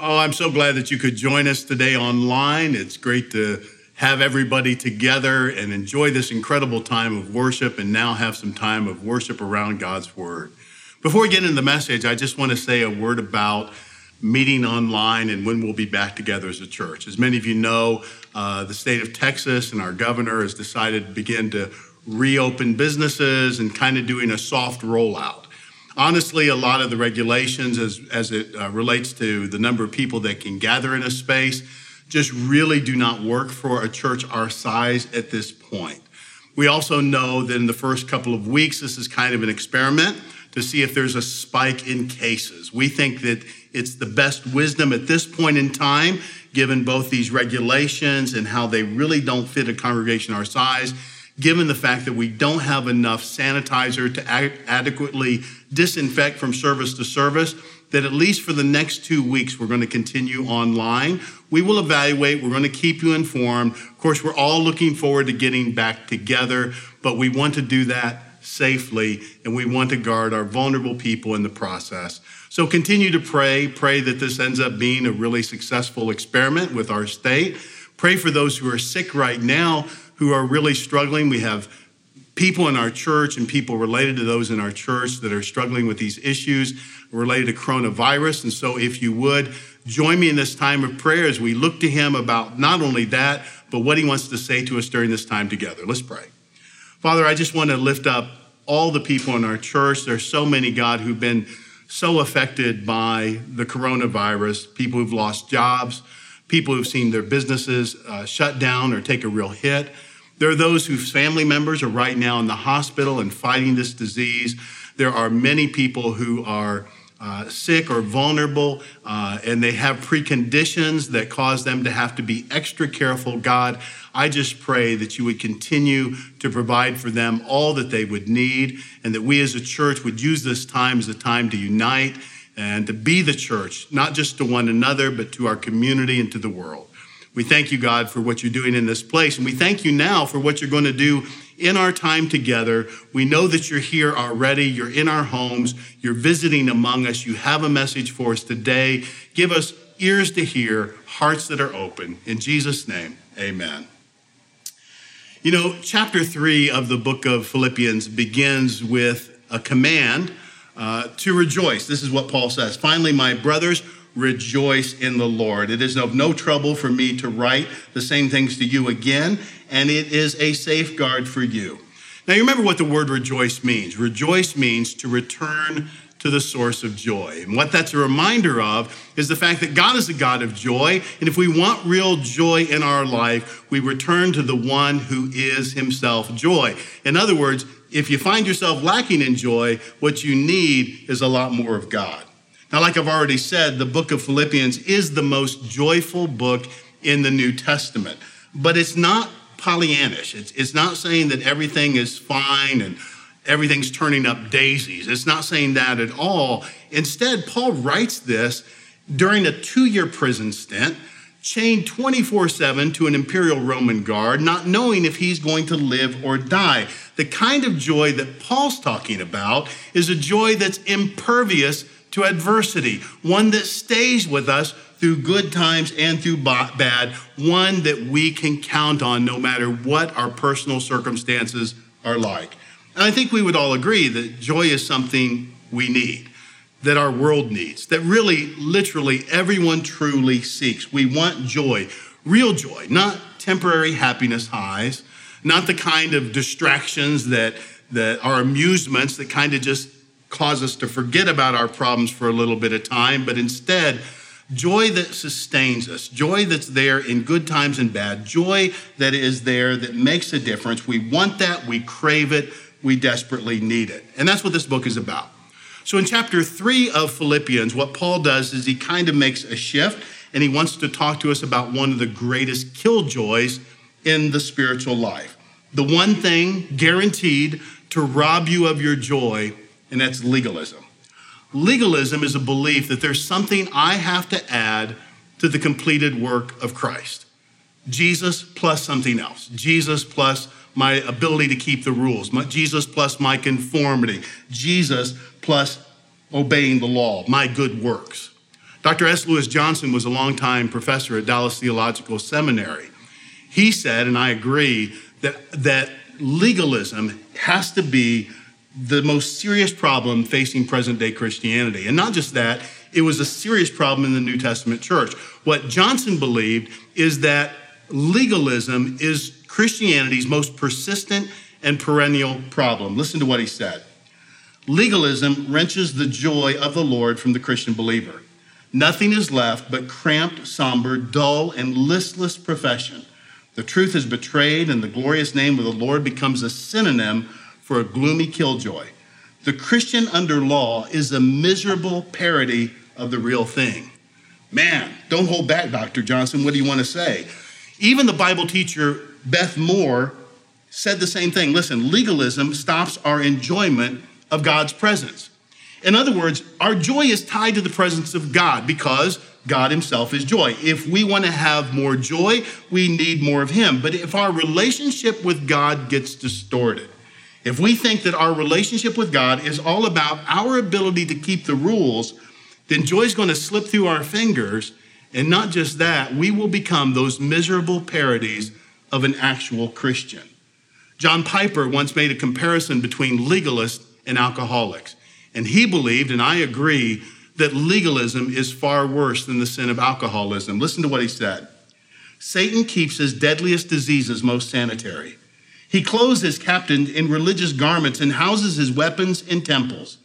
Oh, I'm so glad that you could join us today online. It's great to have everybody together and enjoy this incredible time of worship and now have some time of worship around God's Word. Before we get into the message, I just want to say a word about meeting online and when we'll be back together as a church. As many of you know, uh, the state of Texas and our governor has decided to begin to reopen businesses and kind of doing a soft rollout honestly, a lot of the regulations as, as it uh, relates to the number of people that can gather in a space just really do not work for a church our size at this point. We also know that in the first couple of weeks, this is kind of an experiment to see if there's a spike in cases. We think that it's the best wisdom at this point in time, given both these regulations and how they really don't fit a congregation our size given the fact that we don't have enough sanitizer to ad- adequately disinfect from service to service, that at least for the next two weeks, we're going to continue online. We will evaluate, we're going to keep you informed. Of course, we're all looking forward to getting back together, but we want to do that safely and we want to guard our vulnerable people in the process. So continue to pray. Pray that this ends up being a really successful experiment with our state. Pray for those who are sick right now who are really struggling. We have people in our church and people related to those in our church that are struggling with these issues related to coronavirus. And so, if you would, join me in this time of prayer as we look to Him about not only that, but what He wants to say to us during this time together. Let's pray. Father, I just want to lift up all the people in our church. There's so many, God, who've been so affected by the coronavirus, people who've lost jobs, people who've seen their businesses uh, shut down or take a real hit. There are those whose family members are right now in the hospital and fighting this disease. There are many people who are uh, sick or vulnerable, uh, and they have preconditions that cause them to have to be extra careful. God, I just pray that you would continue to provide for them all that they would need, and that we as a church would use this time as a time to unite and to be the church, not just to one another, but to our community and to the world. We thank you, God, for what you're doing in this place. And we thank you now for what you're going to do in our time together. We know that you're here already. You're in our homes. You're visiting among us. You have a message for us today. Give us ears to hear, hearts that are open. In Jesus' name, amen. You know, chapter three of the book of Philippians begins with a command uh, to rejoice. This is what Paul says. Finally, my brothers, rejoice in the Lord. It is of no trouble for me to write the same things to you again, and it is a safeguard for you. Now, you remember what the word rejoice means. Rejoice means to return to the source of joy. And what that's a reminder of is the fact that God is a God of joy. And if we want real joy in our life, we return to the one who is himself joy. In other words, if you find yourself lacking in joy, what you need is a lot more of God. Now, like I've already said, the book of Philippians is the most joyful book in the New Testament, but it's not Pollyannish. It's, it's not saying that everything is fine and everything's turning up daisies. It's not saying that at all. Instead, Paul writes this during a two year prison stint, chained 24 7 to an imperial Roman guard, not knowing if he's going to live or die. The kind of joy that Paul's talking about is a joy that's impervious to adversity, one that stays with us through good times and through bad, one that we can count on no matter what our personal circumstances are like. And I think we would all agree that joy is something we need, that our world needs, that really, literally everyone truly seeks. We want joy, real joy, not temporary happiness highs, not the kind of distractions that, that are amusements that kind of just cause us to forget about our problems for a little bit of time, but instead, joy that sustains us, joy that's there in good times and bad, joy that is there that makes a difference. We want that, we crave it, we desperately need it. And that's what this book is about. So, in chapter three of Philippians, what Paul does is he kind of makes a shift and he wants to talk to us about one of the greatest killjoys in the spiritual life. The one thing guaranteed to rob you of your joy and that's legalism. Legalism is a belief that there's something I have to add to the completed work of Christ. Jesus plus something else. Jesus plus my ability to keep the rules. Jesus plus my conformity. Jesus plus obeying the law, my good works. Dr. S. Lewis Johnson was a longtime professor at Dallas Theological Seminary. He said, and I agree, that, that legalism has to be the most serious problem facing present day Christianity. And not just that, it was a serious problem in the New Testament church. What Johnson believed is that legalism is Christianity's most persistent and perennial problem. Listen to what he said. Legalism wrenches the joy of the Lord from the Christian believer. Nothing is left but cramped, somber, dull, and listless profession. The truth is betrayed, and the glorious name of the Lord becomes a synonym for a gloomy killjoy. The Christian under law is a miserable parody of the real thing. Man, don't hold back, Dr. Johnson. What do you want to say? Even the Bible teacher Beth Moore said the same thing. Listen, legalism stops our enjoyment of God's presence. In other words, our joy is tied to the presence of God because God Himself is joy. If we want to have more joy, we need more of Him. But if our relationship with God gets distorted, if we think that our relationship with God is all about our ability to keep the rules, then joy is going to slip through our fingers. And not just that, we will become those miserable parodies of an actual Christian. John Piper once made a comparison between legalists and alcoholics. And he believed, and I agree, that legalism is far worse than the sin of alcoholism. Listen to what he said Satan keeps his deadliest diseases most sanitary. He clothes his captain in religious garments and houses his weapons in temples.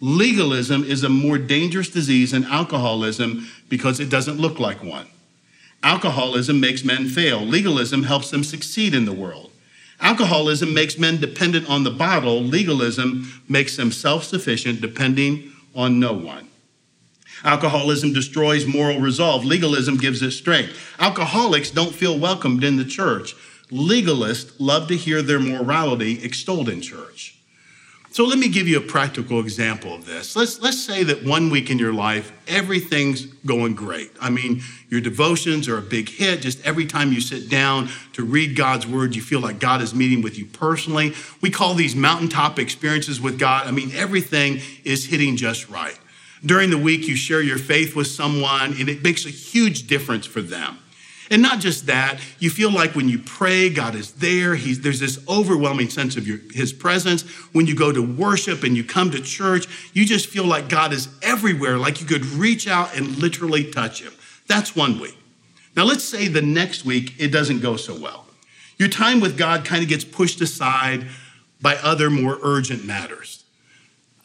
Legalism is a more dangerous disease than alcoholism because it doesn't look like one. Alcoholism makes men fail. Legalism helps them succeed in the world. Alcoholism makes men dependent on the bottle. Legalism makes them self sufficient, depending on no one. Alcoholism destroys moral resolve. Legalism gives it strength. Alcoholics don't feel welcomed in the church. Legalists love to hear their morality extolled in church. So let me give you a practical example of this. Let's, let's say that one week in your life, everything's going great. I mean, your devotions are a big hit. Just every time you sit down to read God's word, you feel like God is meeting with you personally. We call these mountaintop experiences with God. I mean, everything is hitting just right. During the week, you share your faith with someone, and it makes a huge difference for them. And not just that, you feel like when you pray, God is there. He's, there's this overwhelming sense of your, His presence. When you go to worship and you come to church, you just feel like God is everywhere, like you could reach out and literally touch Him. That's one week. Now, let's say the next week it doesn't go so well. Your time with God kind of gets pushed aside by other more urgent matters.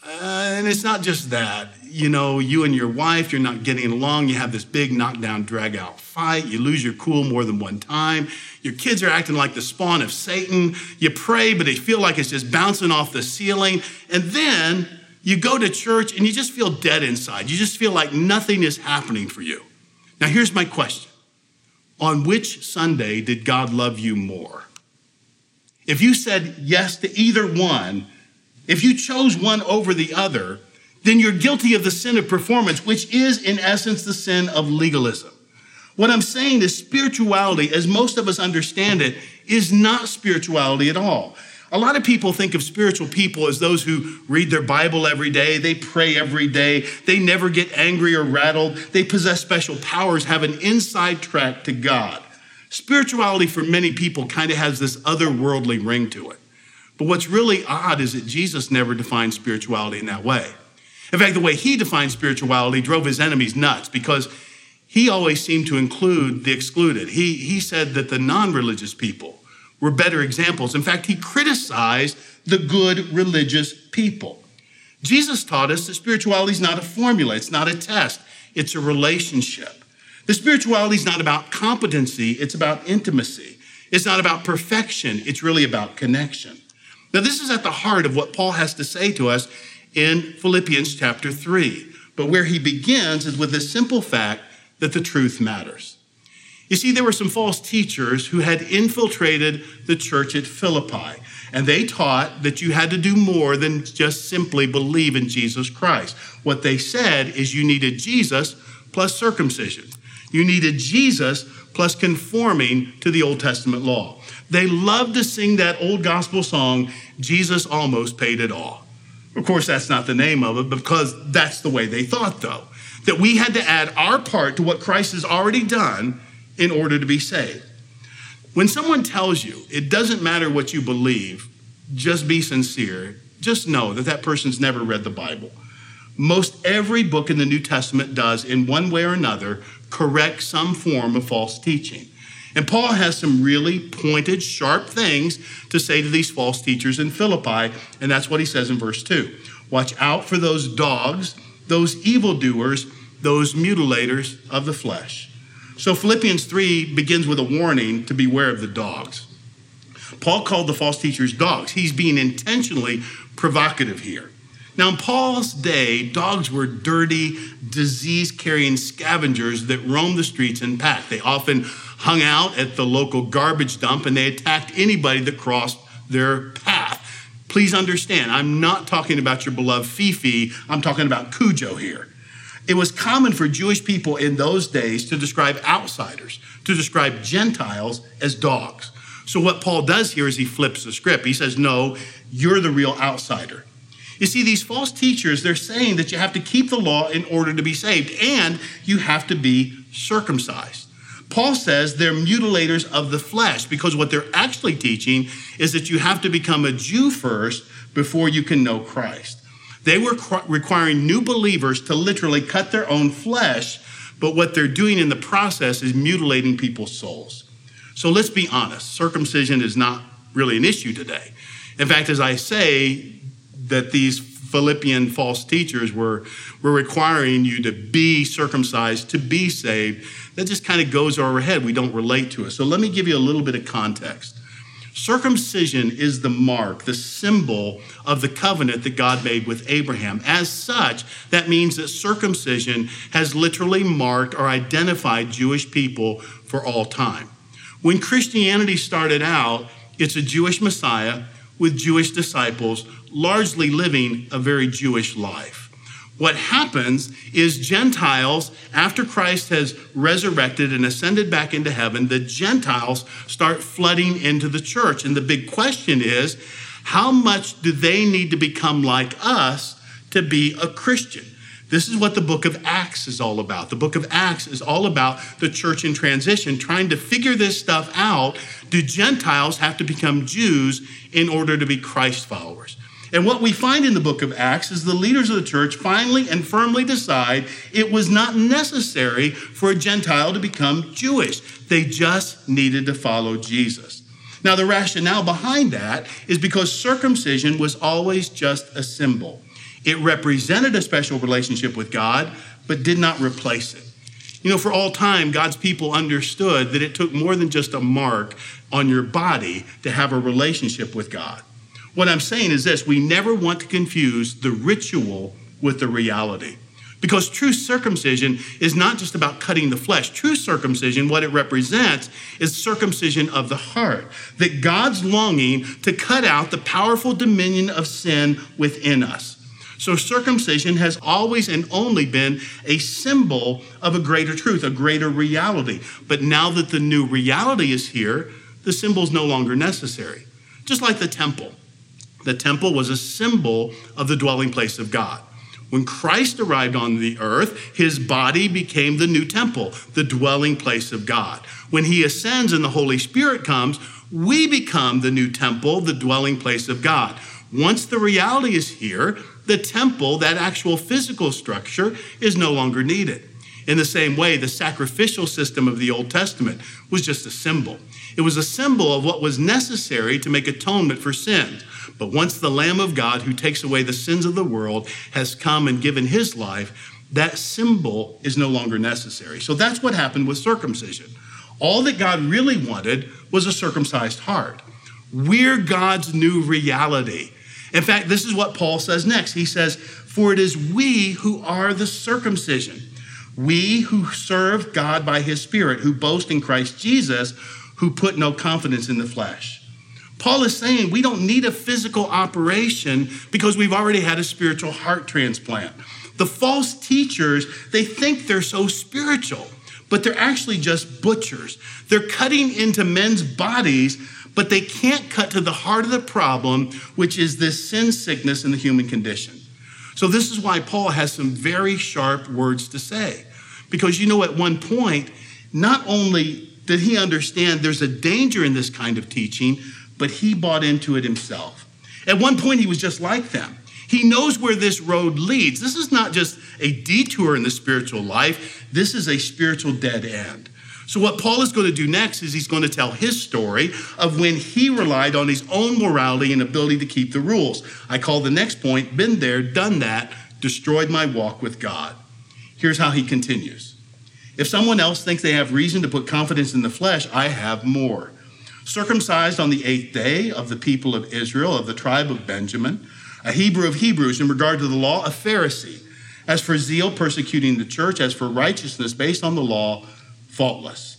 Uh, and it's not just that. You know, you and your wife, you're not getting along. You have this big knockdown, drag out fight. You lose your cool more than one time. Your kids are acting like the spawn of Satan. You pray, but they feel like it's just bouncing off the ceiling. And then you go to church and you just feel dead inside. You just feel like nothing is happening for you. Now, here's my question On which Sunday did God love you more? If you said yes to either one, if you chose one over the other, then you're guilty of the sin of performance, which is in essence the sin of legalism. What I'm saying is spirituality, as most of us understand it, is not spirituality at all. A lot of people think of spiritual people as those who read their Bible every day, they pray every day, they never get angry or rattled, they possess special powers, have an inside track to God. Spirituality for many people kind of has this otherworldly ring to it. But what's really odd is that Jesus never defined spirituality in that way. In fact, the way he defined spirituality drove his enemies nuts because he always seemed to include the excluded. He, he said that the non religious people were better examples. In fact, he criticized the good religious people. Jesus taught us that spirituality is not a formula, it's not a test, it's a relationship. The spirituality is not about competency, it's about intimacy. It's not about perfection, it's really about connection. Now, this is at the heart of what Paul has to say to us in Philippians chapter 3. But where he begins is with the simple fact that the truth matters. You see, there were some false teachers who had infiltrated the church at Philippi, and they taught that you had to do more than just simply believe in Jesus Christ. What they said is you needed Jesus plus circumcision. You needed Jesus plus conforming to the Old Testament law. They loved to sing that old gospel song, Jesus almost paid it all. Of course, that's not the name of it because that's the way they thought, though. that we had to add our part to what Christ has already done in order to be saved. When someone tells you it doesn't matter what you believe, just be sincere, just know that that person's never read the Bible. Most every book in the New Testament does, in one way or another, correct some form of false teaching. And Paul has some really pointed, sharp things to say to these false teachers in Philippi, and that's what he says in verse 2. Watch out for those dogs, those evildoers, those mutilators of the flesh. So Philippians 3 begins with a warning to beware of the dogs. Paul called the false teachers dogs. He's being intentionally provocative here. Now, in Paul's day, dogs were dirty, disease carrying scavengers that roamed the streets in pack. They often hung out at the local garbage dump and they attacked anybody that crossed their path. Please understand, I'm not talking about your beloved Fifi, I'm talking about Cujo here. It was common for Jewish people in those days to describe outsiders, to describe Gentiles as dogs. So, what Paul does here is he flips the script. He says, No, you're the real outsider. You see, these false teachers, they're saying that you have to keep the law in order to be saved, and you have to be circumcised. Paul says they're mutilators of the flesh because what they're actually teaching is that you have to become a Jew first before you can know Christ. They were requiring new believers to literally cut their own flesh, but what they're doing in the process is mutilating people's souls. So let's be honest circumcision is not really an issue today. In fact, as I say, that these Philippian false teachers were, were requiring you to be circumcised, to be saved, that just kind of goes over our head. We don't relate to it. So let me give you a little bit of context. Circumcision is the mark, the symbol of the covenant that God made with Abraham. As such, that means that circumcision has literally marked or identified Jewish people for all time. When Christianity started out, it's a Jewish Messiah with Jewish disciples, largely living a very Jewish life. What happens is Gentiles, after Christ has resurrected and ascended back into heaven, the Gentiles start flooding into the church. And the big question is how much do they need to become like us to be a Christian? This is what the book of Acts is all about. The book of Acts is all about the church in transition, trying to figure this stuff out. Do Gentiles have to become Jews in order to be Christ followers? And what we find in the book of Acts is the leaders of the church finally and firmly decide it was not necessary for a Gentile to become Jewish. They just needed to follow Jesus. Now, the rationale behind that is because circumcision was always just a symbol. It represented a special relationship with God, but did not replace it. You know, for all time, God's people understood that it took more than just a mark on your body to have a relationship with God. What I'm saying is this we never want to confuse the ritual with the reality. Because true circumcision is not just about cutting the flesh. True circumcision, what it represents, is circumcision of the heart. That God's longing to cut out the powerful dominion of sin within us. So circumcision has always and only been a symbol of a greater truth, a greater reality. But now that the new reality is here, the symbol is no longer necessary. Just like the temple. The temple was a symbol of the dwelling place of God. When Christ arrived on the earth, his body became the new temple, the dwelling place of God. When he ascends and the Holy Spirit comes, we become the new temple, the dwelling place of God. Once the reality is here, the temple, that actual physical structure, is no longer needed. In the same way, the sacrificial system of the Old Testament was just a symbol. It was a symbol of what was necessary to make atonement for sins. But once the Lamb of God, who takes away the sins of the world, has come and given his life, that symbol is no longer necessary. So that's what happened with circumcision. All that God really wanted was a circumcised heart. We're God's new reality. In fact, this is what Paul says next. He says, For it is we who are the circumcision, we who serve God by his Spirit, who boast in Christ Jesus, who put no confidence in the flesh. Paul is saying we don't need a physical operation because we've already had a spiritual heart transplant. The false teachers, they think they're so spiritual, but they're actually just butchers. They're cutting into men's bodies, but they can't cut to the heart of the problem, which is this sin sickness in the human condition. So, this is why Paul has some very sharp words to say. Because you know, at one point, not only did he understand there's a danger in this kind of teaching, but he bought into it himself. At one point, he was just like them. He knows where this road leads. This is not just a detour in the spiritual life, this is a spiritual dead end. So, what Paul is going to do next is he's going to tell his story of when he relied on his own morality and ability to keep the rules. I call the next point, been there, done that, destroyed my walk with God. Here's how he continues If someone else thinks they have reason to put confidence in the flesh, I have more. Circumcised on the eighth day of the people of Israel, of the tribe of Benjamin, a Hebrew of Hebrews in regard to the law, a Pharisee. As for zeal, persecuting the church, as for righteousness based on the law, faultless.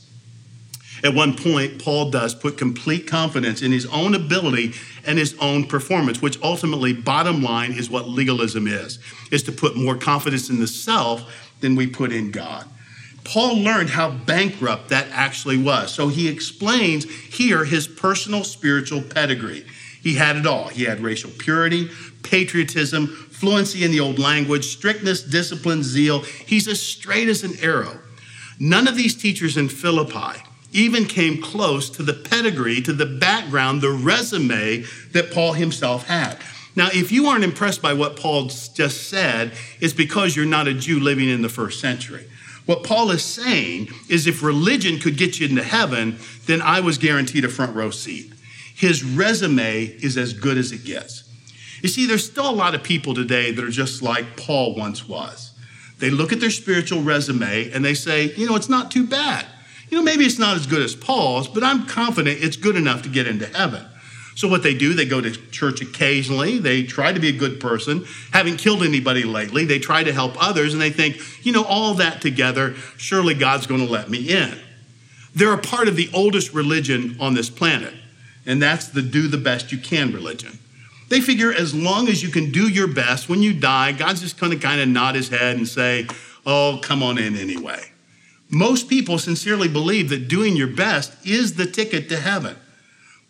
At one point, Paul does put complete confidence in his own ability and his own performance, which ultimately, bottom line, is what legalism is, is to put more confidence in the self than we put in God. Paul learned how bankrupt that actually was. So he explains here his personal spiritual pedigree. He had it all. He had racial purity, patriotism, fluency in the old language, strictness, discipline, zeal. He's as straight as an arrow. None of these teachers in Philippi even came close to the pedigree, to the background, the resume that Paul himself had. Now, if you aren't impressed by what Paul just said, it's because you're not a Jew living in the first century. What Paul is saying is if religion could get you into heaven, then I was guaranteed a front row seat. His resume is as good as it gets. You see, there's still a lot of people today that are just like Paul once was. They look at their spiritual resume and they say, you know, it's not too bad. You know, maybe it's not as good as Paul's, but I'm confident it's good enough to get into heaven. So, what they do, they go to church occasionally. They try to be a good person. Haven't killed anybody lately. They try to help others, and they think, you know, all that together, surely God's going to let me in. They're a part of the oldest religion on this planet, and that's the do the best you can religion. They figure as long as you can do your best, when you die, God's just going to kind of nod his head and say, oh, come on in anyway. Most people sincerely believe that doing your best is the ticket to heaven.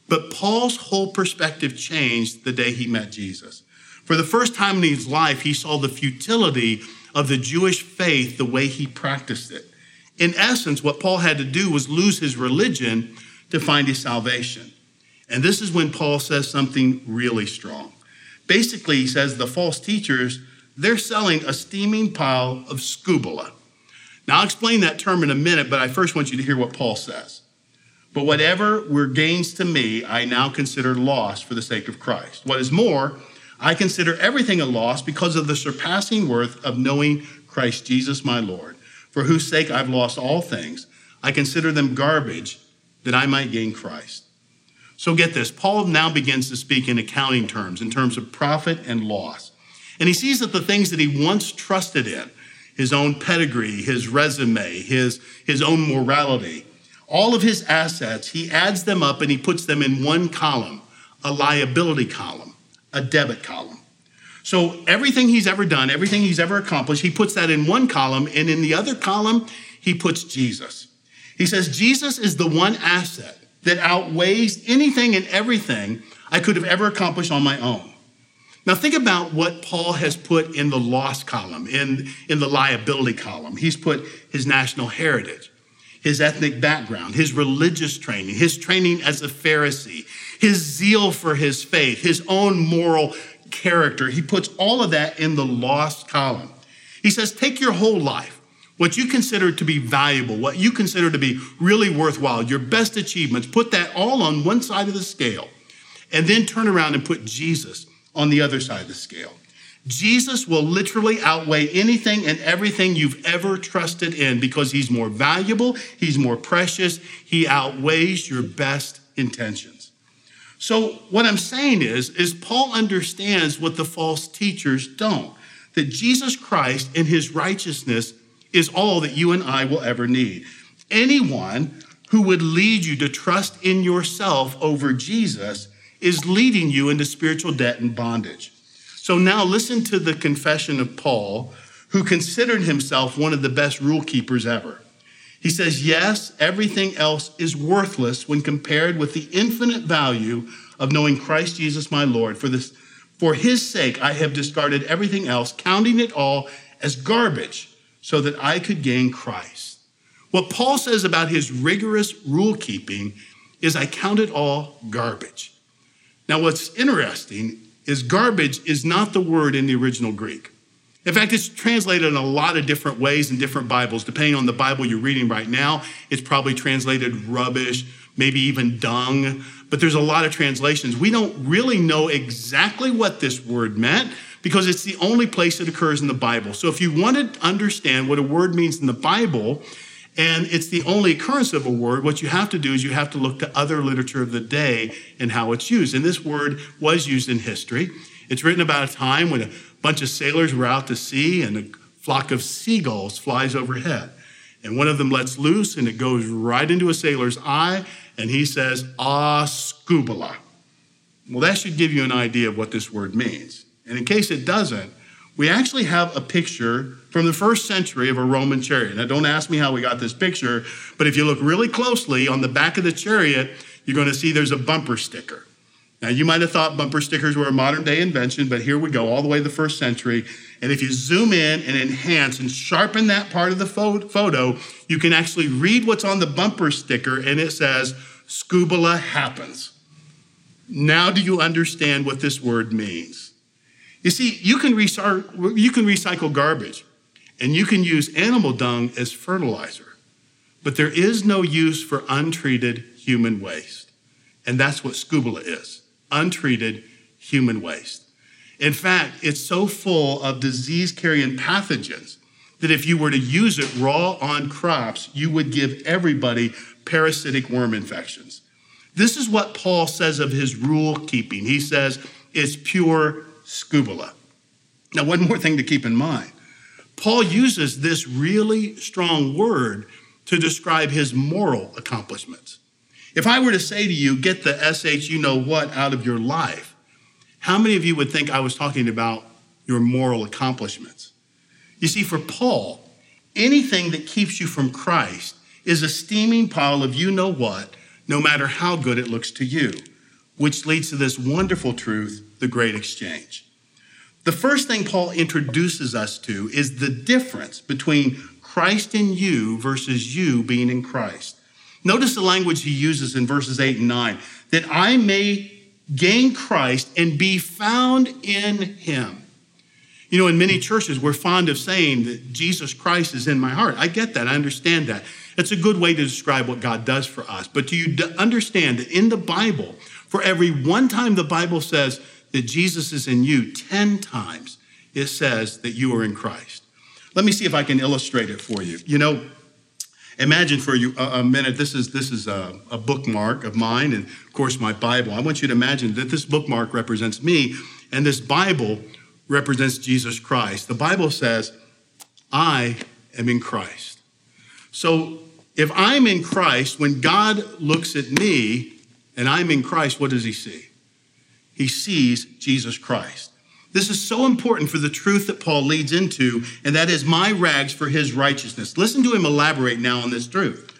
But Paul's whole perspective changed the day he met Jesus. For the first time in his life, he saw the futility of the Jewish faith the way he practiced it. In essence, what Paul had to do was lose his religion to find his salvation. And this is when Paul says something really strong. Basically, he says the false teachers, they're selling a steaming pile of scubala. Now, I'll explain that term in a minute, but I first want you to hear what Paul says. But whatever were gains to me, I now consider loss for the sake of Christ. What is more, I consider everything a loss because of the surpassing worth of knowing Christ Jesus my Lord, for whose sake I've lost all things. I consider them garbage that I might gain Christ. So get this Paul now begins to speak in accounting terms, in terms of profit and loss. And he sees that the things that he once trusted in, his own pedigree, his resume, his, his own morality, all of his assets, he adds them up and he puts them in one column, a liability column, a debit column. So everything he's ever done, everything he's ever accomplished, he puts that in one column, and in the other column, he puts Jesus. He says, Jesus is the one asset that outweighs anything and everything I could have ever accomplished on my own. Now, think about what Paul has put in the loss column, in, in the liability column. He's put his national heritage, his ethnic background, his religious training, his training as a Pharisee, his zeal for his faith, his own moral character. He puts all of that in the lost column. He says, take your whole life, what you consider to be valuable, what you consider to be really worthwhile, your best achievements, put that all on one side of the scale, and then turn around and put Jesus on the other side of the scale. Jesus will literally outweigh anything and everything you've ever trusted in because he's more valuable, he's more precious, he outweighs your best intentions. So what I'm saying is is Paul understands what the false teachers don't. That Jesus Christ and his righteousness is all that you and I will ever need. Anyone who would lead you to trust in yourself over Jesus is leading you into spiritual debt and bondage. So now listen to the confession of Paul, who considered himself one of the best rule keepers ever. He says, Yes, everything else is worthless when compared with the infinite value of knowing Christ Jesus my Lord. For this For his sake, I have discarded everything else, counting it all as garbage, so that I could gain Christ. What Paul says about his rigorous rule keeping is, I count it all garbage. Now, what's interesting is garbage is not the word in the original Greek. In fact, it's translated in a lot of different ways in different Bibles. Depending on the Bible you're reading right now, it's probably translated rubbish, maybe even dung, but there's a lot of translations. We don't really know exactly what this word meant because it's the only place it occurs in the Bible. So if you want to understand what a word means in the Bible, and it's the only occurrence of a word. What you have to do is you have to look to other literature of the day and how it's used. And this word was used in history. It's written about a time when a bunch of sailors were out to sea and a flock of seagulls flies overhead. And one of them lets loose and it goes right into a sailor's eye and he says, Ah, scubala. Well, that should give you an idea of what this word means. And in case it doesn't, we actually have a picture from the first century of a Roman chariot. Now, don't ask me how we got this picture, but if you look really closely on the back of the chariot, you're going to see there's a bumper sticker. Now, you might have thought bumper stickers were a modern day invention, but here we go, all the way to the first century. And if you zoom in and enhance and sharpen that part of the photo, you can actually read what's on the bumper sticker, and it says, Scubala happens. Now, do you understand what this word means? You see, you can, recycle, you can recycle garbage and you can use animal dung as fertilizer, but there is no use for untreated human waste. And that's what scubala is untreated human waste. In fact, it's so full of disease carrying pathogens that if you were to use it raw on crops, you would give everybody parasitic worm infections. This is what Paul says of his rule keeping. He says it's pure scubala. Now, one more thing to keep in mind Paul uses this really strong word to describe his moral accomplishments. If I were to say to you, get the SH you know what out of your life, how many of you would think I was talking about your moral accomplishments? You see, for Paul, anything that keeps you from Christ is a steaming pile of you know what, no matter how good it looks to you, which leads to this wonderful truth the great exchange. The first thing Paul introduces us to is the difference between Christ in you versus you being in Christ. Notice the language he uses in verses 8 and 9 that I may gain Christ and be found in him. You know, in many churches, we're fond of saying that Jesus Christ is in my heart. I get that. I understand that. It's a good way to describe what God does for us. But do you understand that in the Bible, for every one time the Bible says that Jesus is in you, 10 times it says that you are in Christ. Let me see if I can illustrate it for you. You know, imagine for you a, minute this is this is a, a, bookmark of mine and of course my bible i want you to imagine that this bookmark represents me and this bible represents jesus christ the bible says i am in christ so if i'm in christ when god looks at me and I'm in Christ, what does he see? He sees Jesus Christ. This is so important for the truth that Paul leads into, and that is my rags for his righteousness. Listen to him elaborate now on this truth.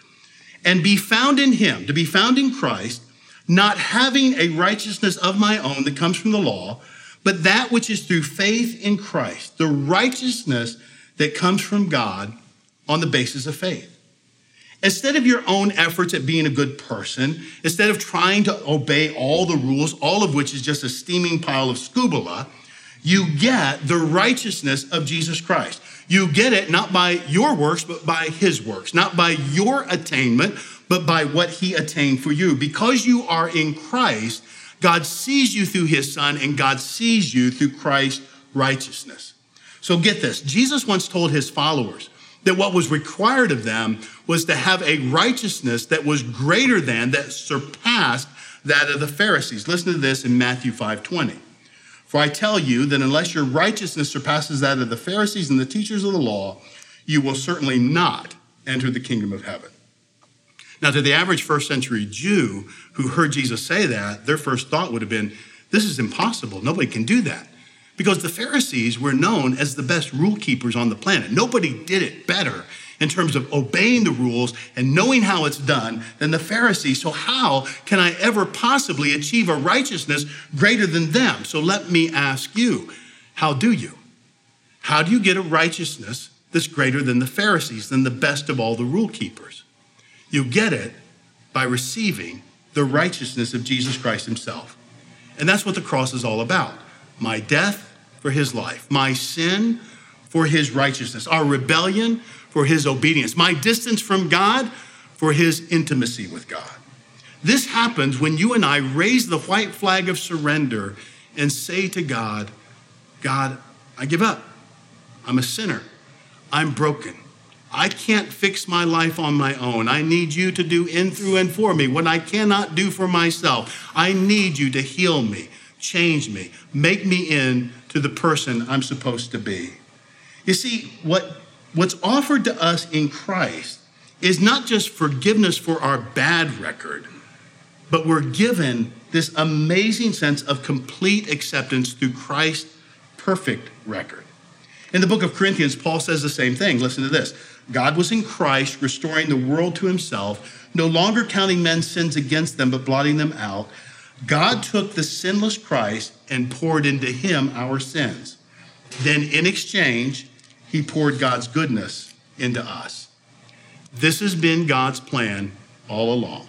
And be found in him, to be found in Christ, not having a righteousness of my own that comes from the law, but that which is through faith in Christ, the righteousness that comes from God on the basis of faith. Instead of your own efforts at being a good person, instead of trying to obey all the rules, all of which is just a steaming pile of scubala, you get the righteousness of Jesus Christ. You get it not by your works, but by his works, not by your attainment, but by what he attained for you. Because you are in Christ, God sees you through his son, and God sees you through Christ's righteousness. So get this Jesus once told his followers, that what was required of them was to have a righteousness that was greater than, that surpassed that of the Pharisees. Listen to this in Matthew 5:20. For I tell you that unless your righteousness surpasses that of the Pharisees and the teachers of the law, you will certainly not enter the kingdom of heaven. Now, to the average first century Jew who heard Jesus say that, their first thought would have been, This is impossible. Nobody can do that because the Pharisees were known as the best rule keepers on the planet. Nobody did it better. in terms of obeying the rules and knowing how it's done than the Pharisees. So, how can I ever possibly achieve a righteousness greater than them? So, let me ask you, how do you? How do you get a righteousness that's greater than the Pharisees, than the best of all the rule keepers? You get it by receiving the righteousness of Jesus Christ Himself. And that's what the cross is all about my death for His life, my sin for His righteousness, our rebellion for His obedience, my distance from God for His intimacy with God. This happens when you and I raise the white flag of surrender and say to God, God, I give up. I'm a sinner. I'm broken. I can't fix my life on my own. I need you to do in, through, and for me what I cannot do for myself. I need you to heal me, change me, make me into the person I'm supposed to be. You see, what, what's offered to us in Christ is not just forgiveness for our bad record, but we're given this amazing sense of complete acceptance through Christ's perfect record. In the book of Corinthians, Paul says the same thing. Listen to this God was in Christ, restoring the world to himself, no longer counting men's sins against them, but blotting them out. God took the sinless Christ and poured into him our sins. Then, in exchange, he poured God's goodness into us. This has been God's plan all along.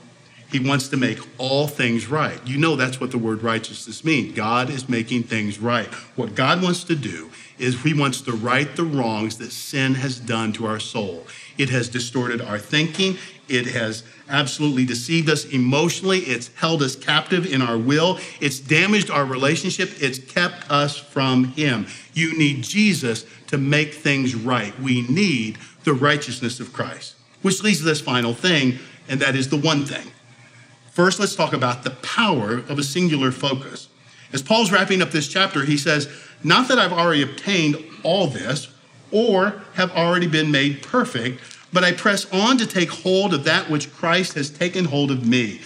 He wants to make all things right. You know that's what the word righteousness means. God is making things right. What God wants to do is He wants to right the wrongs that sin has done to our soul. It has distorted our thinking. It has absolutely deceived us emotionally. It's held us captive in our will. It's damaged our relationship. It's kept us from Him. You need Jesus to make things right. We need the righteousness of Christ. Which leads to this final thing, and that is the one thing. First, let's talk about the power of a singular focus. As Paul's wrapping up this chapter, he says, Not that I've already obtained all this or have already been made perfect, but I press on to take hold of that which Christ has taken hold of me.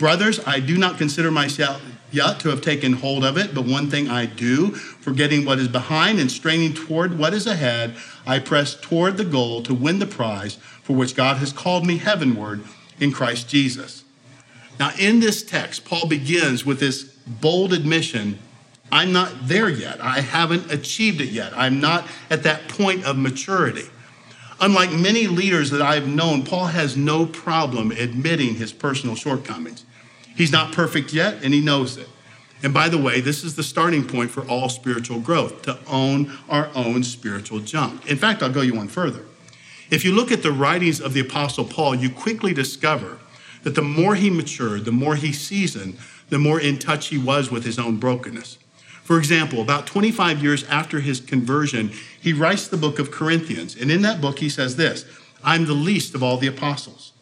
Brothers, I do not consider myself yet to have taken hold of it, but one thing I do, forgetting what is behind and straining toward what is ahead, I press toward the goal to win the prize for which God has called me heavenward in Christ Jesus. Now, in this text, Paul begins with this bold admission I'm not there yet. I haven't achieved it yet. I'm not at that point of maturity. Unlike many leaders that I've known, Paul has no problem admitting his personal shortcomings. He's not perfect yet, and he knows it. And by the way, this is the starting point for all spiritual growth to own our own spiritual junk. In fact, I'll go you one further. If you look at the writings of the Apostle Paul, you quickly discover that the more he matured, the more he seasoned, the more in touch he was with his own brokenness. For example, about 25 years after his conversion, he writes the book of Corinthians. And in that book, he says this I'm the least of all the apostles.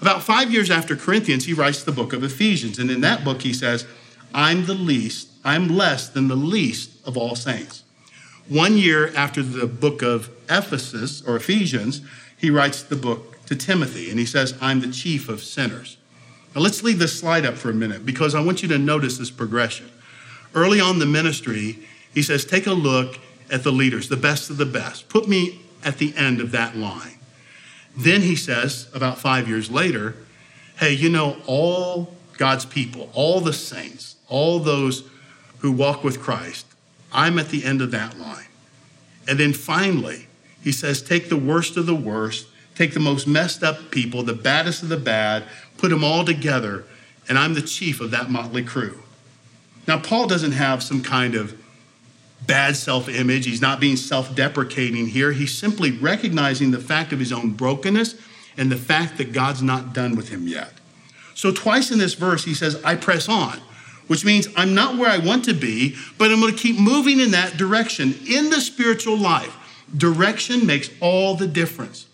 About five years after Corinthians, he writes the book of Ephesians. And in that book, he says, I'm the least, I'm less than the least of all saints. One year after the book of Ephesus or Ephesians, he writes the book to Timothy. And he says, I'm the chief of sinners. Now let's leave this slide up for a minute because I want you to notice this progression. Early on the ministry, he says, Take a look at the leaders, the best of the best. Put me at the end of that line. Then he says, about five years later, Hey, you know, all God's people, all the saints, all those who walk with Christ, I'm at the end of that line. And then finally, he says, Take the worst of the worst, take the most messed up people, the baddest of the bad, put them all together, and I'm the chief of that motley crew. Now, Paul doesn't have some kind of bad self image. He's not being self deprecating here. He's simply recognizing the fact of his own brokenness and the fact that God's not done with him yet. So, twice in this verse, he says, I press on, which means I'm not where I want to be, but I'm going to keep moving in that direction. In the spiritual life, direction makes all the difference.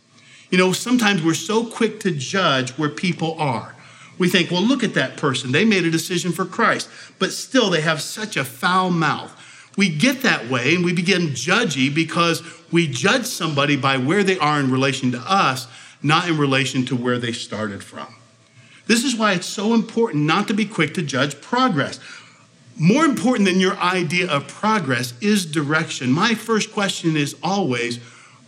You know, sometimes we're so quick to judge where people are. We think, well, look at that person. They made a decision for Christ, but still they have such a foul mouth. We get that way and we begin judgy because we judge somebody by where they are in relation to us, not in relation to where they started from. This is why it's so important not to be quick to judge progress. More important than your idea of progress is direction. My first question is always,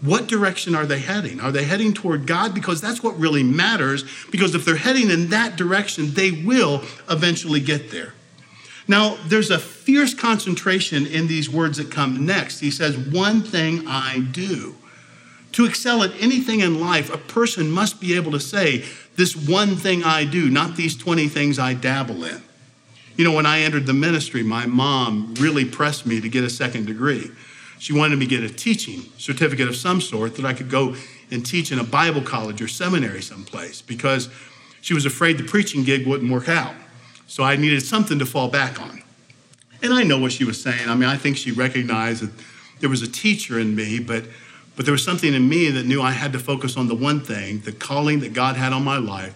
What direction are they heading? Are they heading toward God? Because that's what really matters. Because if they're heading in that direction, they will eventually get there. Now, there's a fierce concentration in these words that come next. He says, One thing I do. To excel at anything in life, a person must be able to say, This one thing I do, not these 20 things I dabble in. You know, when I entered the ministry, my mom really pressed me to get a second degree. She wanted me to get a teaching certificate of some sort that I could go and teach in a Bible college or seminary someplace because she was afraid the preaching gig wouldn't work out. So I needed something to fall back on. And I know what she was saying. I mean, I think she recognized that there was a teacher in me, but but there was something in me that knew I had to focus on the one thing, the calling that God had on my life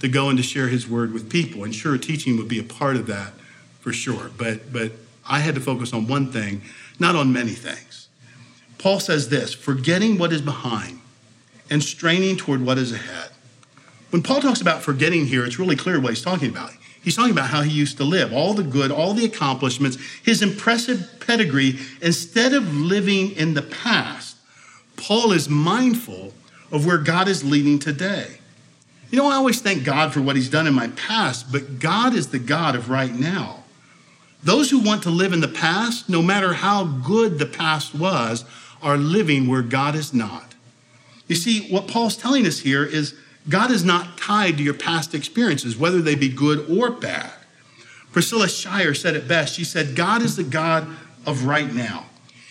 to go and to share his word with people. And sure, teaching would be a part of that for sure. But but I had to focus on one thing, not on many things. Paul says this, forgetting what is behind and straining toward what is ahead. When Paul talks about forgetting here, it's really clear what he's talking about. He's talking about how he used to live, all the good, all the accomplishments, his impressive pedigree. Instead of living in the past, Paul is mindful of where God is leading today. You know, I always thank God for what he's done in my past, but God is the God of right now. Those who want to live in the past, no matter how good the past was, are living where God is not. You see, what Paul's telling us here is God is not tied to your past experiences, whether they be good or bad. Priscilla Shirer said it best. She said, God is the God of right now.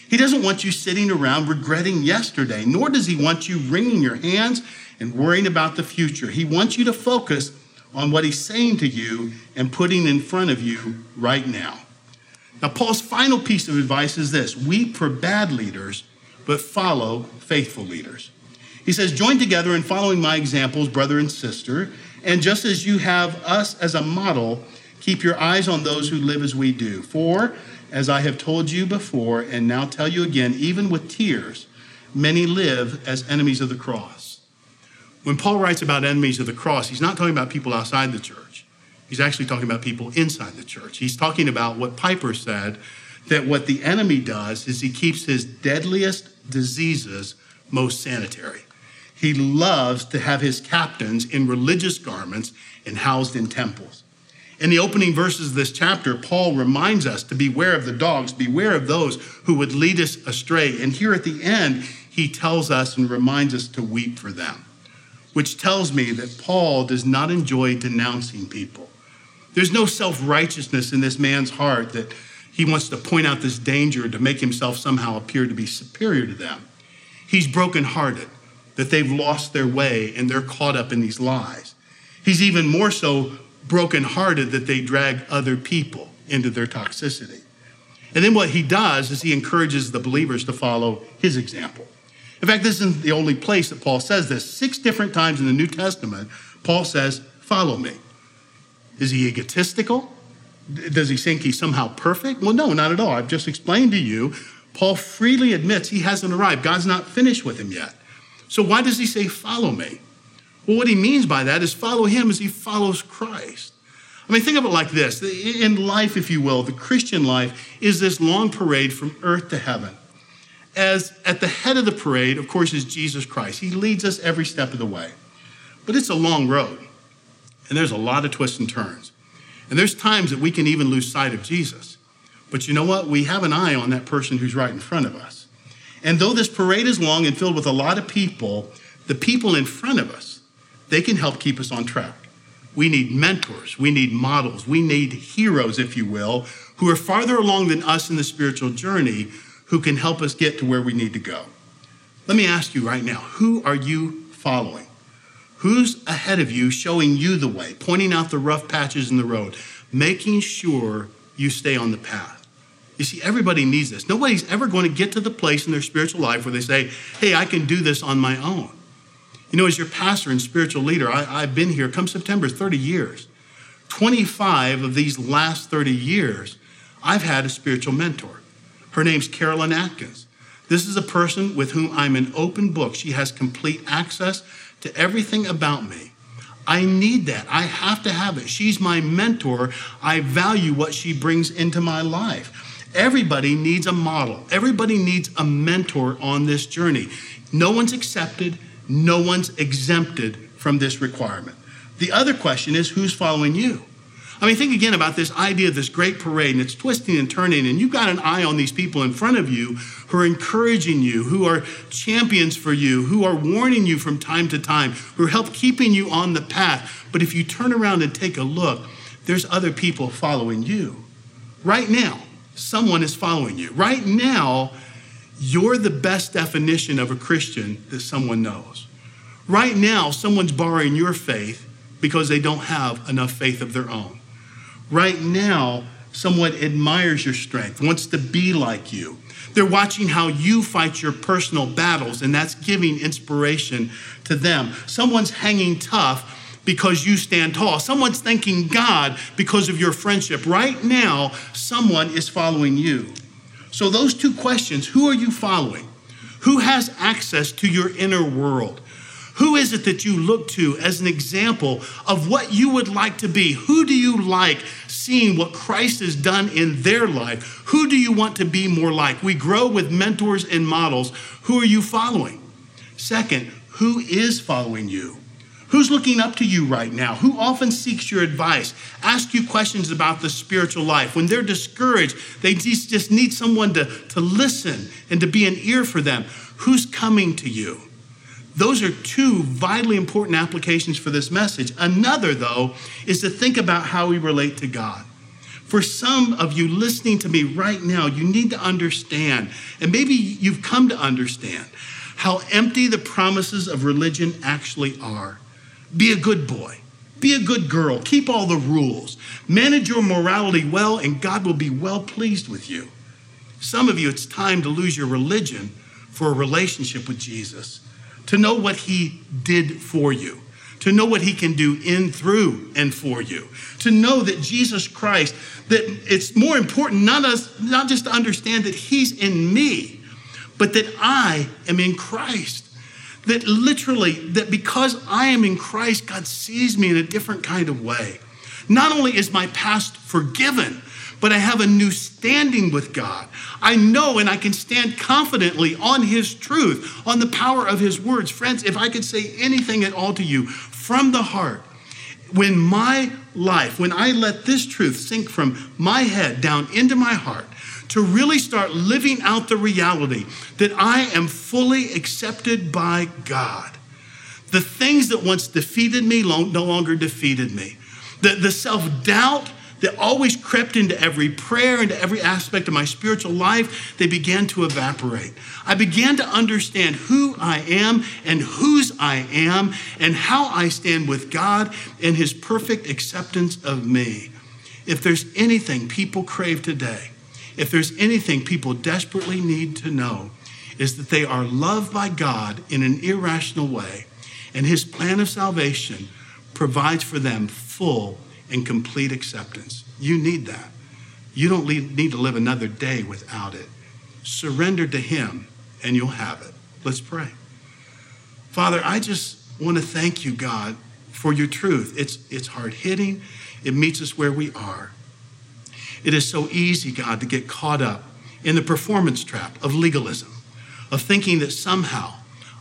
He doesn't want you sitting around regretting yesterday, nor does he want you wringing your hands and worrying about the future. He wants you to focus on what he's saying to you and putting in front of you right now. Now, Paul's final piece of advice is this weep for bad leaders, but follow faithful leaders. He says, Join together in following my examples, brother and sister. And just as you have us as a model, keep your eyes on those who live as we do. For, as I have told you before, and now tell you again, even with tears, many live as enemies of the cross. When Paul writes about enemies of the cross, he's not talking about people outside the church. He's actually talking about people inside the church. He's talking about what Piper said that what the enemy does is he keeps his deadliest diseases most sanitary. He loves to have his captains in religious garments and housed in temples. In the opening verses of this chapter, Paul reminds us to beware of the dogs, beware of those who would lead us astray. And here at the end, he tells us and reminds us to weep for them, which tells me that Paul does not enjoy denouncing people. There's no self righteousness in this man's heart that he wants to point out this danger to make himself somehow appear to be superior to them. He's brokenhearted that they've lost their way and they're caught up in these lies. He's even more so brokenhearted that they drag other people into their toxicity. And then what he does is he encourages the believers to follow his example. In fact, this isn't the only place that Paul says this. Six different times in the New Testament, Paul says, Follow me. Is he egotistical? Does he think he's somehow perfect? Well, no, not at all. I've just explained to you. Paul freely admits he hasn't arrived. God's not finished with him yet. So why does he say, follow me? Well, what he means by that is follow him as he follows Christ. I mean, think of it like this in life, if you will, the Christian life is this long parade from earth to heaven. As at the head of the parade, of course, is Jesus Christ. He leads us every step of the way. But it's a long road, and there's a lot of twists and turns. And there's times that we can even lose sight of Jesus. But you know what? We have an eye on that person who's right in front of us. And though this parade is long and filled with a lot of people, the people in front of us, they can help keep us on track. We need mentors, we need models, we need heroes, if you will, who are farther along than us in the spiritual journey who can help us get to where we need to go. Let me ask you right now who are you following? Who's ahead of you, showing you the way, pointing out the rough patches in the road, making sure you stay on the path? You see, everybody needs this. Nobody's ever going to get to the place in their spiritual life where they say, hey, I can do this on my own. You know, as your pastor and spiritual leader, I, have been here come September 30 years. 25 of these last 30 years, I've had a spiritual mentor. Her name's Carolyn Atkins. This is a person with whom I'm an open book. She has complete access to everything about me. I need that. I have to have it. She's my mentor. I value what she brings into my life. Everybody needs a model, everybody needs a mentor on this journey. No one's accepted, no one's exempted from this requirement. The other question is who's following you? I mean, think again about this idea of this great parade, and it's twisting and turning, and you've got an eye on these people in front of you who are encouraging you, who are champions for you, who are warning you from time to time, who are help keeping you on the path. But if you turn around and take a look, there's other people following you. Right now, someone is following you. Right now, you're the best definition of a Christian that someone knows. Right now, someone's borrowing your faith because they don't have enough faith of their own. Right now, someone admires your strength, wants to be like you. They're watching how you fight your personal battles, and that's giving inspiration to them. Someone's hanging tough because you stand tall. Someone's thanking God because of your friendship. Right now, someone is following you. So, those two questions who are you following? Who has access to your inner world? Who is it that you look to as an example of what you would like to be? Who do you like seeing what Christ has done in their life? Who do you want to be more like? We grow with mentors and models. Who are you following? Second, who is following you? Who's looking up to you right now? Who often seeks your advice? Ask you questions about the spiritual life. When they're discouraged, they just need someone to, to listen and to be an ear for them. Who's coming to you? Those are two vitally important applications for this message. Another, though, is to think about how we relate to God. For some of you listening to me right now, you need to understand, and maybe you've come to understand, how empty the promises of religion actually are. Be a good boy. Be a good girl. Keep all the rules. Manage your morality well, and God will be well pleased with you. Some of you, it's time to lose your religion for a relationship with Jesus, to know what He did for you, to know what He can do in, through, and for you, to know that Jesus Christ, that it's more important not, us, not just to understand that He's in me, but that I am in Christ that literally that because I am in Christ, God sees me in a different kind of way. Not only is my past forgiven, but I have a new standing with God. I know and I can stand confidently on His truth, on the power of His words. Friends, if I could say anything at all to you from the heart, when my life, when I let this truth sink from my head down into my heart, to really start living out the reality that I am fully accepted by God. The things that once defeated me no longer defeated me. The, the self doubt that always crept into every prayer, into every aspect of my spiritual life, they began to evaporate. I began to understand who I am and whose I am and how I stand with God and His perfect acceptance of me. If there's anything people crave today, if there's anything people desperately need to know, is that they are loved by God in an irrational way, and His plan of salvation provides for them full and complete acceptance. You need that. You don't need to live another day without it. Surrender to Him, and you'll have it. Let's pray. Father, I just want to thank you, God, for your truth. It's, it's hard hitting, it meets us where we are. It is so easy, God, to get caught up in the performance trap of legalism, of thinking that somehow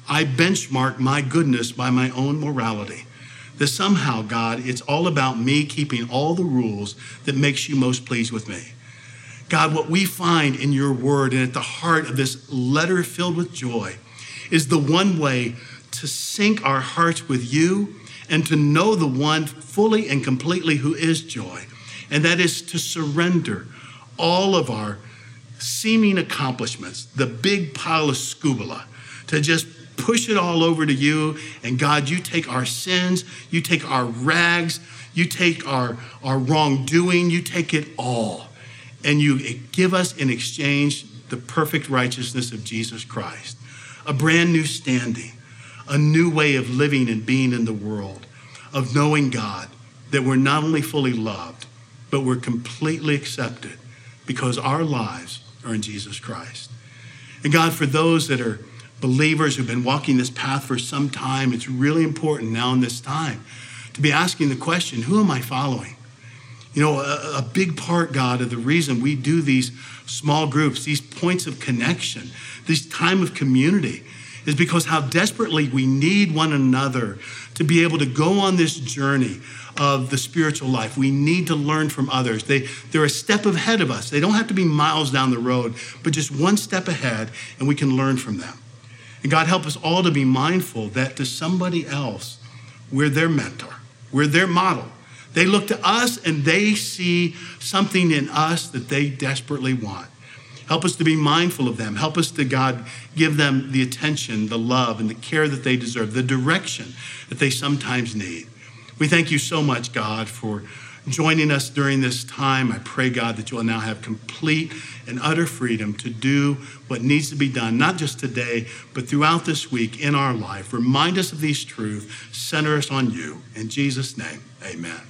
I benchmark my goodness by my own morality. That somehow, God, it's all about me keeping all the rules that makes you most pleased with me. God, what we find in your word and at the heart of this letter filled with joy is the one way to sync our hearts with you and to know the one fully and completely who is joy and that is to surrender all of our seeming accomplishments, the big pile of scubala, to just push it all over to you. And God, you take our sins, you take our rags, you take our, our wrongdoing, you take it all. And you give us in exchange the perfect righteousness of Jesus Christ, a brand new standing, a new way of living and being in the world, of knowing God, that we're not only fully loved, but we're completely accepted because our lives are in Jesus Christ. And God, for those that are believers who've been walking this path for some time, it's really important now in this time to be asking the question who am I following? You know, a, a big part, God, of the reason we do these small groups, these points of connection, this time of community, is because how desperately we need one another to be able to go on this journey of the spiritual life. We need to learn from others. They, they're a step ahead of us. They don't have to be miles down the road, but just one step ahead, and we can learn from them. And God, help us all to be mindful that to somebody else, we're their mentor, we're their model. They look to us and they see something in us that they desperately want. Help us to be mindful of them. Help us to, God, give them the attention, the love, and the care that they deserve, the direction that they sometimes need. We thank you so much, God, for joining us during this time. I pray, God, that you will now have complete and utter freedom to do what needs to be done, not just today, but throughout this week in our life. Remind us of these truths, center us on you. In Jesus' name, amen.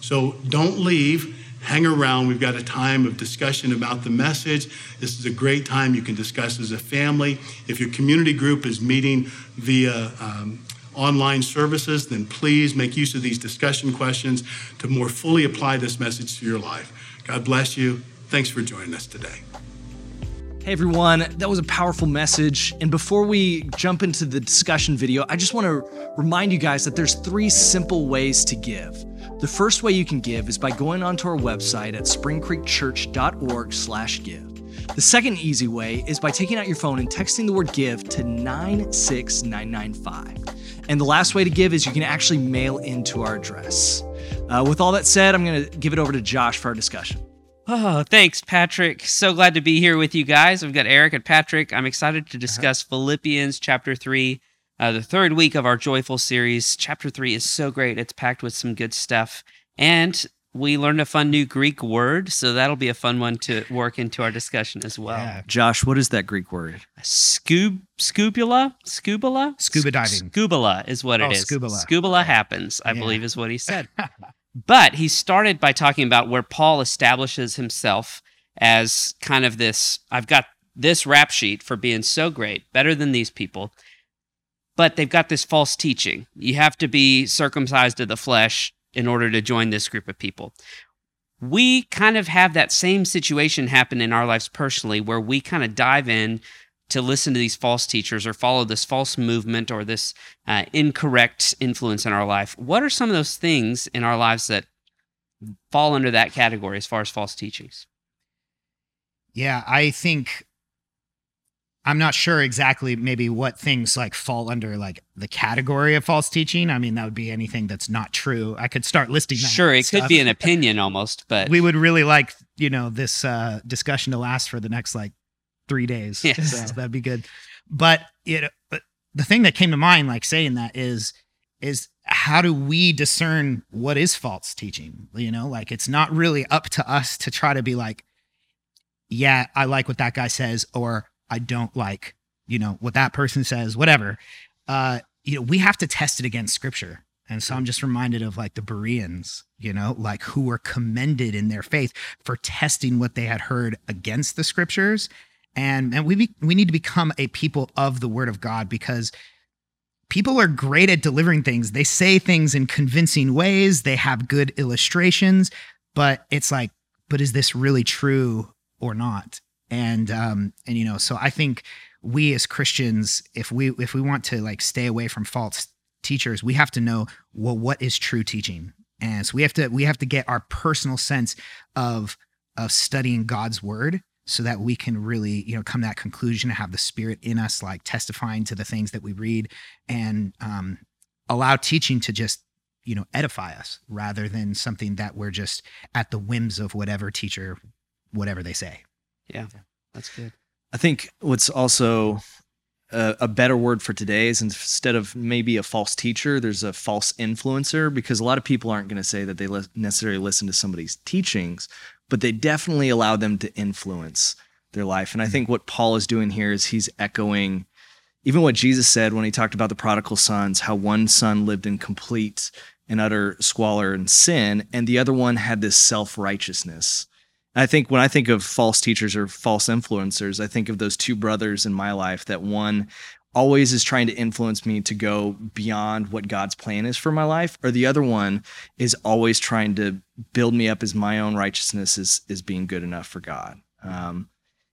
So don't leave. Hang around. We've got a time of discussion about the message. This is a great time you can discuss as a family. If your community group is meeting via um, online services, then please make use of these discussion questions to more fully apply this message to your life. God bless you. Thanks for joining us today. Hey everyone, that was a powerful message. And before we jump into the discussion video, I just want to remind you guys that there's three simple ways to give. The first way you can give is by going onto our website at springcreekchurch.org/give. The second easy way is by taking out your phone and texting the word give to 96995. And the last way to give is you can actually mail into our address. Uh, with all that said, I'm going to give it over to Josh for our discussion. Oh, thanks, Patrick. So glad to be here with you guys. I've got Eric and Patrick. I'm excited to discuss uh-huh. Philippians chapter 3, uh, the third week of our Joyful series. Chapter 3 is so great, it's packed with some good stuff. And we learned a fun new Greek word, so that'll be a fun one to work into our discussion as well. Yeah. Josh, what is that Greek word? Scub scubula? Scubula? Scuba diving. Scubula is what oh, it is. Scubula. Scubula happens, I yeah. believe is what he said. but he started by talking about where Paul establishes himself as kind of this I've got this rap sheet for being so great, better than these people. But they've got this false teaching. You have to be circumcised of the flesh in order to join this group of people. We kind of have that same situation happen in our lives personally, where we kind of dive in to listen to these false teachers or follow this false movement or this uh, incorrect influence in our life. What are some of those things in our lives that fall under that category as far as false teachings? Yeah, I think I'm not sure exactly maybe what things like fall under like the category of false teaching. I mean, that would be anything that's not true. I could start listing that. Sure, it stuff. could be an opinion almost, but we would really like, you know, this uh discussion to last for the next like 3 days. Yes. So that'd be good. But it but the thing that came to mind like saying that is is how do we discern what is false teaching? You know, like it's not really up to us to try to be like yeah, I like what that guy says or I don't like, you know, what that person says, whatever. Uh, you know, we have to test it against scripture. And so I'm just reminded of like the Bereans, you know, like who were commended in their faith for testing what they had heard against the scriptures. And and we be, we need to become a people of the word of God because people are great at delivering things. They say things in convincing ways, they have good illustrations, but it's like, but is this really true or not? And um and you know so i think we as christians if we if we want to like stay away from false teachers we have to know well what is true teaching? And so we have to we have to get our personal sense of of studying god's word so that we can really you know come to that conclusion and have the spirit in us like testifying to the things that we read and um allow teaching to just you know edify us rather than something that we're just at the whims of whatever teacher whatever they say yeah, that's good. I think what's also a, a, better word for today is instead of maybe a false teacher, there's a false influencer because a lot of people aren't going to say that they le- necessarily listen to somebody's teachings, but they definitely allow them to influence their life. And I hmm. think what Paul is doing here is he's echoing even what Jesus said when he talked about the prodigal sons, how one son lived in complete and utter squalor and sin, and the other one had this self righteousness. I think when I think of false teachers or false influencers, I think of those two brothers in my life that one always is trying to influence me to go beyond what God's plan is for my life, or the other one is always trying to build me up as my own righteousness is is being good enough for God. Um,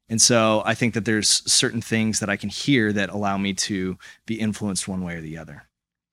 and so I think that there's certain things that I can hear that allow me to be influenced one way or the other.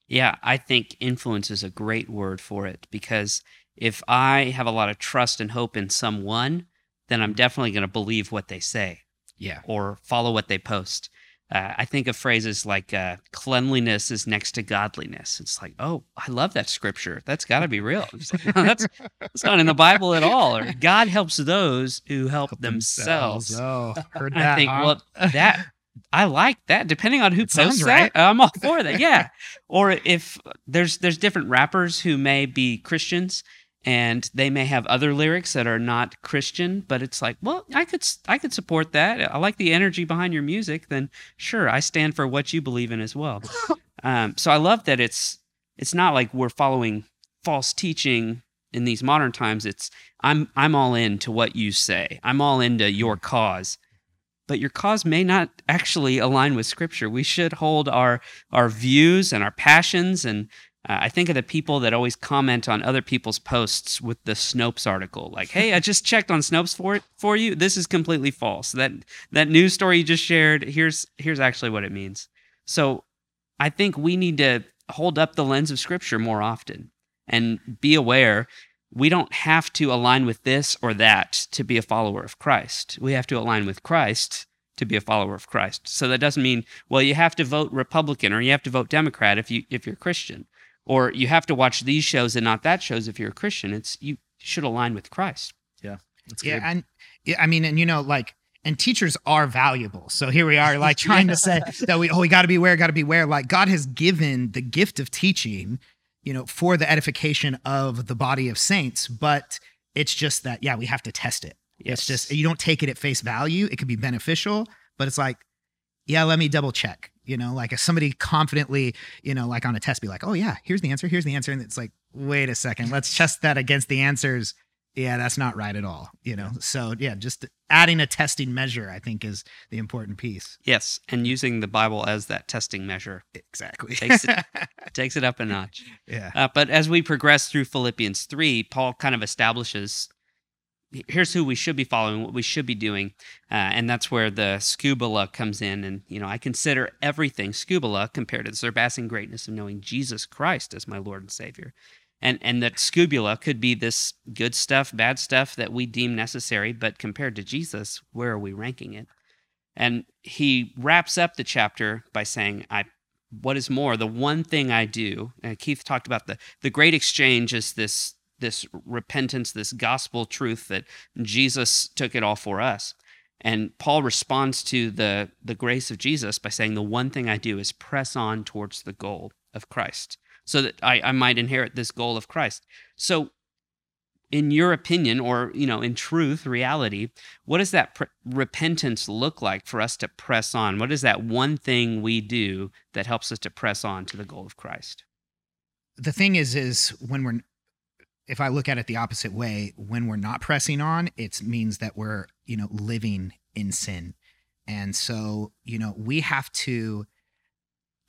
Yeah, I think influence is a great word for it because if I have a lot of trust and hope in someone, then I'm definitely going to believe what they say. Yeah. Or follow what they post. Uh, I think of phrases like uh, cleanliness is next to godliness. It's like, oh, I love that scripture. That's got to be real. Like, no, that's, that's not in the Bible at all. Or God helps those who help, help themselves. themselves. Oh, heard that. I think, huh? well, that I like that. Depending on who It posts right. that, I'm all for that. Yeah. or if there's there's different rappers who may be Christians and they may have other lyrics that are not Christian, but it's like, well, I could I could support that. I like the energy behind your music. Then sure, I stand for what you believe in as well. um, so I love that it's it's not like we're following false teaching in these modern times. It's I'm I'm all in to what you say. I'm all into your cause but your cause may not actually align with scripture we should hold our our views and our passions and uh, i think of the people that always comment on other people's posts with the snopes article like hey i just checked on snopes for it for you this is completely false that that news story you just shared here's here's actually what it means so i think we need to hold up the lens of scripture more often and be aware we don't have to align with this or that to be a follower of Christ. We have to align with Christ to be a follower of Christ. So that doesn't mean, well, you have to vote Republican or you have to vote Democrat if you if you're Christian, or you have to watch these shows and not that shows if you're a Christian. It's you should align with Christ. That's yeah, good. and yeah, I mean, and you know, like, and teachers are valuable. So here we are, like, trying to say that we, oh, we got to beware, got to beware. Like, God has given the gift of teaching, you know, for the edification of the body of saints, but it's just that, yeah, we have to test it. It's just you don't take it at face value. It could be beneficial, but it's like, yeah, let me double check. You know, like if somebody confidently, you know, like on a test, be like, oh yeah, here's the answer, here's the answer, and it's like, wait a second, let's test that against the answers. Yeah, that's not right at all. You know, so yeah, just adding a testing measure, I think, is the important piece. yes, and using the Bible as that testing measure Exactly. Takes it- takes it up a notch. yeah. Uh, but as we progress through Philippians 3, Paul kind of establishes here's who we should be following, what we should be doing. Uh, and that's where the scubala comes in. And, you know, I consider everything scubala compared to the surpassing greatness of knowing Jesus Christ as my Lord and Savior. And, and that scubula could be this good stuff, bad stuff that we deem necessary, but compared to Jesus, where are we ranking it? And he wraps up the chapter by saying, I what is more, the one thing I do, and Keith talked about the the great exchange is this this repentance, this gospel truth that Jesus took it all for us. And Paul responds to the the grace of Jesus by saying, The one thing I do is press on towards the goal of Christ, so that I, I might inherit this goal of Christ. So in your opinion or you know in truth reality what does that repentance look like for us to press on what is that one thing we do that helps us to press on to the goal of christ the thing is is when we're if i look at it the opposite way when we're not pressing on it means that we're you know living in sin. And so you know we have to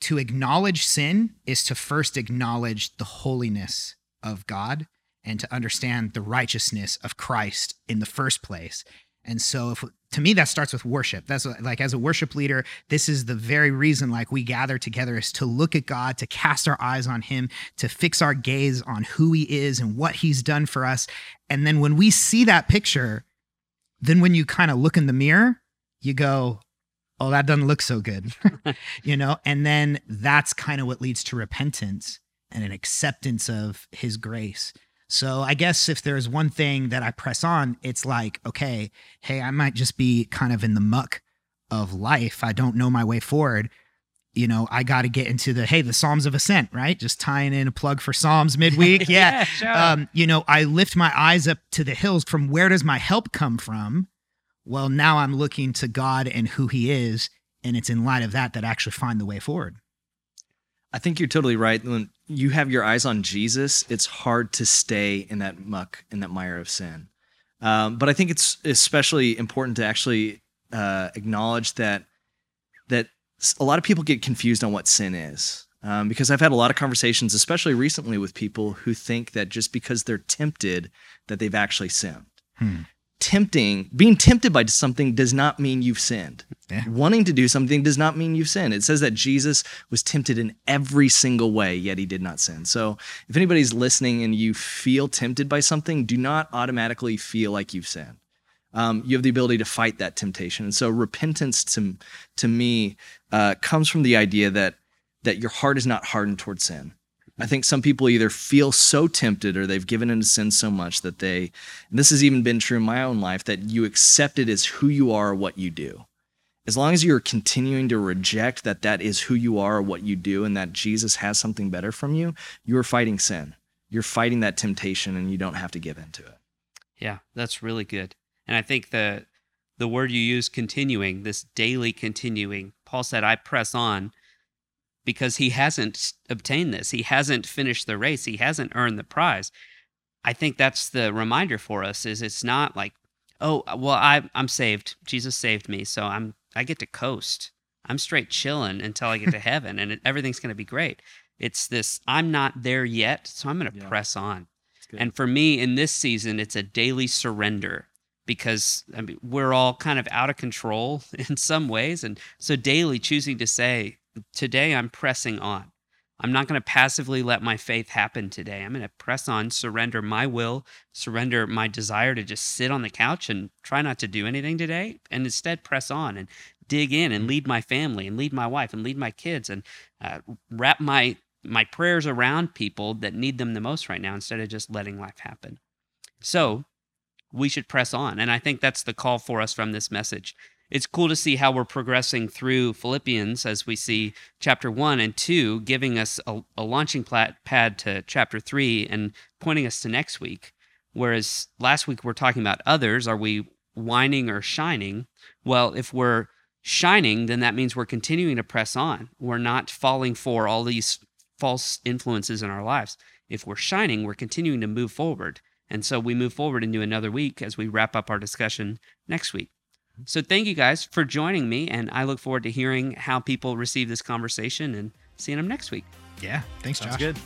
to acknowledge sin is to first acknowledge the holiness of god and to understand the righteousness of christ in the first place and so if to me that starts with worship. That's like as a worship leader this is the very reason like we gather together is to look at god to cast our eyes on him to fix our gaze on who he is and what he's done for us. And then when we see that picture then when you kind of look in the mirror you go oh that doesn't look so good. You know? And then that's kind of what leads to repentance and an acceptance of his grace so I guess if there's one thing that I press on, it's like, okay, hey, I might just be kind of in the muck of life. I don't know my way forward. You know, I got to get into the hey, the Psalms of Ascent, right? Just tying in a plug for Psalms midweek. Yeah. sure. um, you know, I lift my eyes up to the hills. From where does my help come from? Well, now I'm looking to God and who He is, and it's in light of that that I actually find the way forward. I think you're totally right. When you have your eyes on Jesus, it's hard to stay in that muck, in that mire of sin. Um, but I think it's especially important to actually uh, acknowledge that that a lot of people get confused on what sin is um, because I've had a lot of conversations, especially recently, with people who think that just because they're tempted, that they've actually sinned. Hmm. Tempting, being tempted by something does not mean you've sinned. Yeah. Wanting to do something does not mean you've sinned. It says that Jesus was tempted in every single way, yet he did not sin. So if anybody's listening and you feel tempted by something, do not automatically feel like you've sinned um, you have the ability to fight that temptation. And so repentance to to me uh, comes from the idea that that your heart is not hardened towards sin. I think some people either feel so tempted or they've given into sin so much that they, and this has even been true in my own life, that you accept it as who you are or what you do. As long as you're continuing to reject that that is who you are or what you do and that Jesus has something better from you, you're fighting sin. You're fighting that temptation and you don't have to give into it. Yeah, that's really good. And I think the the word you use continuing, this daily continuing, Paul said, I press on because he hasn't obtained this. He hasn't finished the race. He hasn't earned the prize. I think that's the reminder for us is it's not like, oh, uh, well, I, I'm saved. Jesus saved me. So I'm, I get to coast. I'm straight chilling until I get to heaven and it, everything's going to be great. It's this, I'm not there yet. So I'm going to yeah. press on. And for me in this season, it's a daily surrender because I mean, we're all kind of out of control in some ways. And so daily choosing to say, today I'm pressing on. I'm not going to passively let my faith happen today. I'm going to press on, surrender my will, surrender my desire to just sit on the couch and try not to do anything today, and instead press on and dig in and lead my family and lead my wife and lead my kids and uh, wrap my my prayers around people that need them the most right now instead of just letting life happen. So we should press on. And I think that's the call for us from this message. It's cool to see how we're progressing through Philippians as we see chapter one and two giving us a, a launching pad to chapter three and pointing us to next week. Whereas last week we're talking about others. Are we whining or shining? Well, if we're shining, then that means we're continuing to press on. We're not falling for all these false influences in our lives. If we're shining, we're continuing to move forward. And so we move forward into another week as we wrap up our discussion next week. So thank you guys for joining me, and I look forward to hearing how people receive this conversation and seeing them next week. Yeah, thanks, Josh. Good.